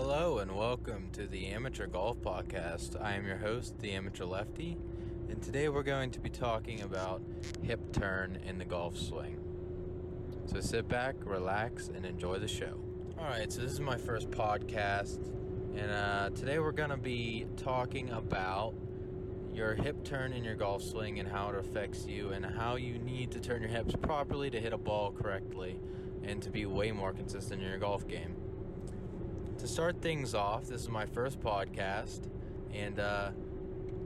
Hello and welcome to the Amateur Golf Podcast. I am your host, the Amateur Lefty, and today we're going to be talking about hip turn in the golf swing. So sit back, relax, and enjoy the show. Alright, so this is my first podcast, and uh, today we're going to be talking about your hip turn in your golf swing and how it affects you, and how you need to turn your hips properly to hit a ball correctly and to be way more consistent in your golf game to start things off, this is my first podcast, and uh,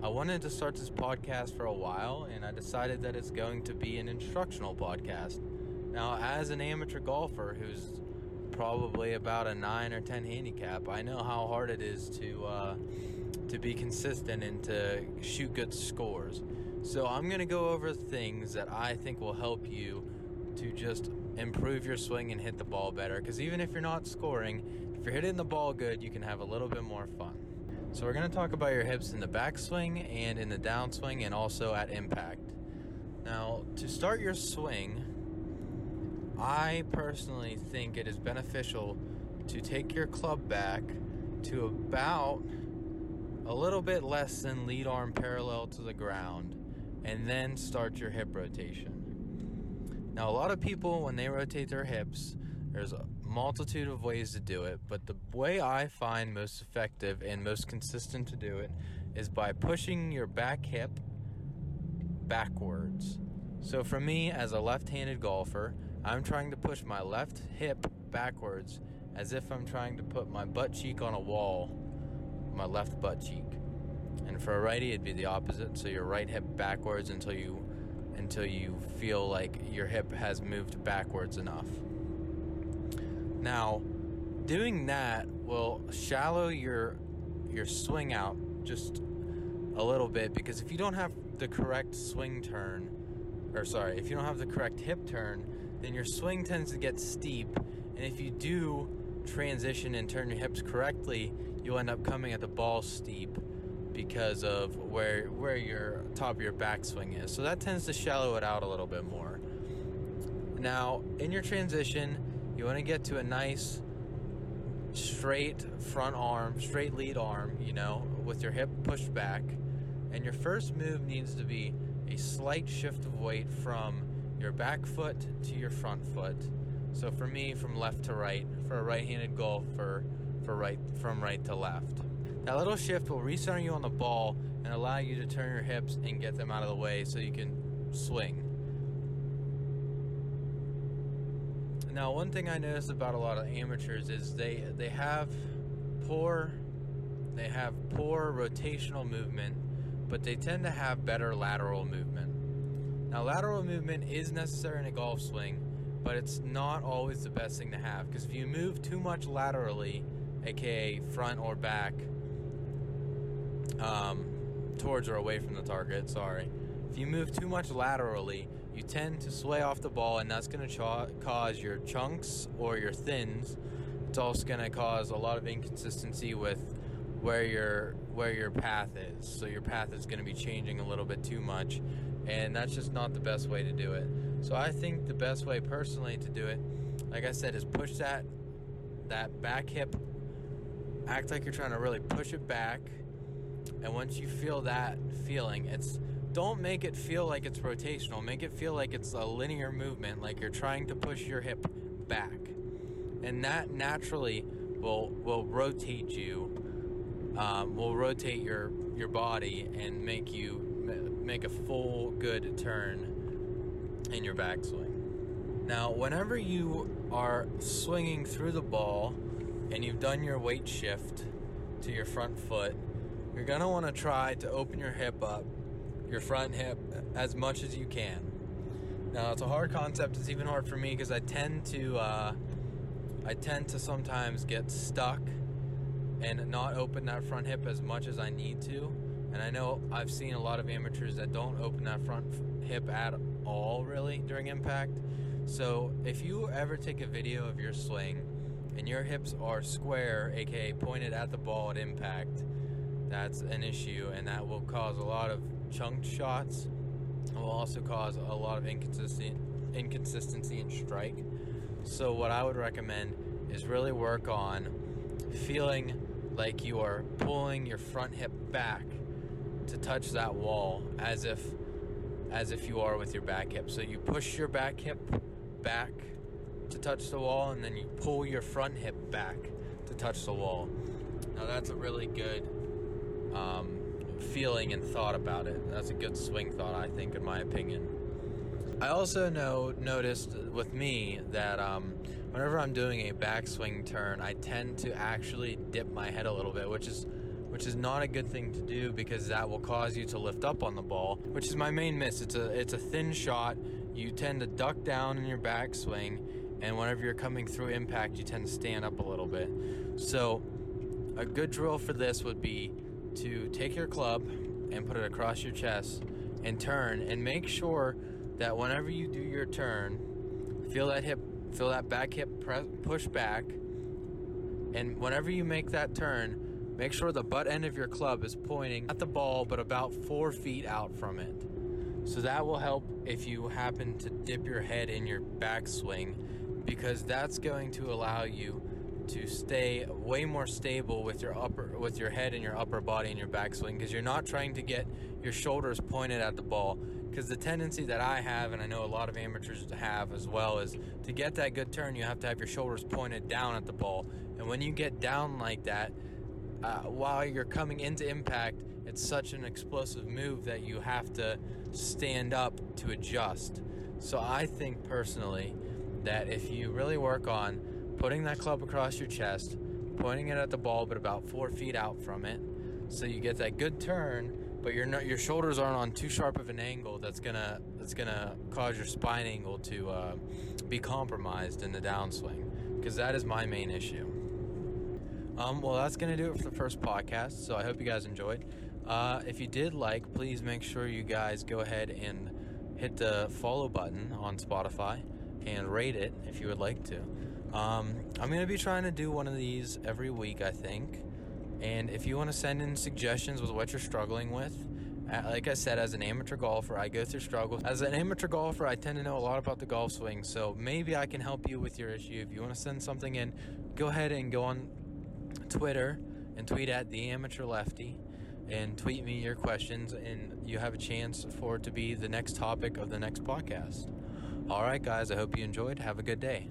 I wanted to start this podcast for a while, and I decided that it's going to be an instructional podcast. Now, as an amateur golfer who's probably about a nine or ten handicap, I know how hard it is to uh, to be consistent and to shoot good scores. So I'm going to go over things that I think will help you to just improve your swing and hit the ball better. Because even if you're not scoring, if you're hitting the ball good, you can have a little bit more fun. So we're going to talk about your hips in the backswing and in the downswing and also at impact. Now, to start your swing, I personally think it is beneficial to take your club back to about a little bit less than lead arm parallel to the ground and then start your hip rotation. Now, a lot of people, when they rotate their hips, there's a multitude of ways to do it, but the way I find most effective and most consistent to do it is by pushing your back hip backwards. So, for me, as a left handed golfer, I'm trying to push my left hip backwards as if I'm trying to put my butt cheek on a wall, my left butt cheek. And for a righty, it'd be the opposite. So, your right hip backwards until you until you feel like your hip has moved backwards enough. Now, doing that will shallow your your swing out just a little bit because if you don't have the correct swing turn or sorry, if you don't have the correct hip turn, then your swing tends to get steep and if you do transition and turn your hips correctly, you'll end up coming at the ball steep because of where where your top of your backswing is. So that tends to shallow it out a little bit more. Now, in your transition, you want to get to a nice straight front arm, straight lead arm, you know, with your hip pushed back. And your first move needs to be a slight shift of weight from your back foot to your front foot. So for me, from left to right, for a right-handed golfer, for right from right to left. That little shift will recenter you on the ball and allow you to turn your hips and get them out of the way so you can swing. Now, one thing I notice about a lot of amateurs is they they have poor they have poor rotational movement, but they tend to have better lateral movement. Now, lateral movement is necessary in a golf swing, but it's not always the best thing to have because if you move too much laterally, aka front or back, um, towards or away from the target, sorry. If you move too much laterally, you tend to sway off the ball, and that's going to ch- cause your chunks or your thins. It's also going to cause a lot of inconsistency with where your where your path is. So your path is going to be changing a little bit too much, and that's just not the best way to do it. So I think the best way personally to do it, like I said, is push that that back hip. Act like you're trying to really push it back and once you feel that feeling, it's don't make it feel like it's rotational. Make it feel like it's a linear movement, like you're trying to push your hip back. And that naturally will will rotate you, um, will rotate your your body and make you make a full good turn in your backswing. Now, whenever you are swinging through the ball and you've done your weight shift to your front foot, you're to want to try to open your hip up, your front hip, as much as you can. Now, it's a hard concept. It's even hard for me because I tend to, uh, I tend to sometimes get stuck and not open that front hip as much as I need to. And I know I've seen a lot of amateurs that don't open that front hip at all, really, during impact. So if you ever take a video of your swing and your hips are square, aka pointed at the ball at impact, that's an issue, and that will cause a lot of chunked shots. Will also cause a lot of inconsistency in strike. So what I would recommend is really work on feeling like you are pulling your front hip back to touch that wall as if as if you are with your back hip. So you push your back hip back to touch the wall and then you pull your front hip back to touch the wall. Now that's a really good um, feeling and thought about it. That's a good swing thought, I think, in my opinion. I also know noticed with me that um, whenever I'm doing a backswing turn, I tend to actually dip my head a little bit, which is which is not a good thing to do because that will cause you to lift up on the ball, which is my main miss. It's a it's a thin shot. You tend to duck down in your backswing, and whenever you're coming through impact, you tend to stand up a little bit. So, a good drill for this would be to take your club and put it across your chest and turn and make sure that whenever you do your turn, feel that hip, feel that back hip press, push back, and whenever you make that turn, make sure the butt end of your club is pointing at the ball but about four feet out from it. So that will help if you happen to dip your head in your backswing because that's going to allow you to stay way more stable with your upper with your head and your upper body and your backswing because you're not trying to get your shoulders pointed at the ball. Because the tendency that I have and I know a lot of amateurs have as well is to get that good turn you have to have your shoulders pointed down at the ball. And when you get down like that uh, while you're coming into impact it's such an explosive move that you have to stand up to adjust. So I think personally that if you really work on putting that club across your chest, pointing it at the ball, but about four feet out from it, so you get that good turn. But your your shoulders aren't on too sharp of an angle that's gonna that's gonna cause your spine angle to uh, be compromised in the downswing, because that is my main issue. Um, well, that's gonna do it for the first podcast. So I hope you guys enjoyed. Uh, if you did like, please make sure you guys go ahead and hit the follow button on Spotify and rate it if you would like to. Um, I'm going to be trying to do one of these every week, I think. And if you want to send in suggestions with what you're struggling with, like I said, as an amateur golfer, I go through struggles. As an amateur golfer, I tend to know a lot about the golf swing, so maybe I can help you with your issue. If you want to send something in, go ahead and go on Twitter and tweet at the amateur lefty and tweet me your questions, and you have a chance for it to be the next topic of the next podcast. All right, guys, I hope you enjoyed. Have a good day.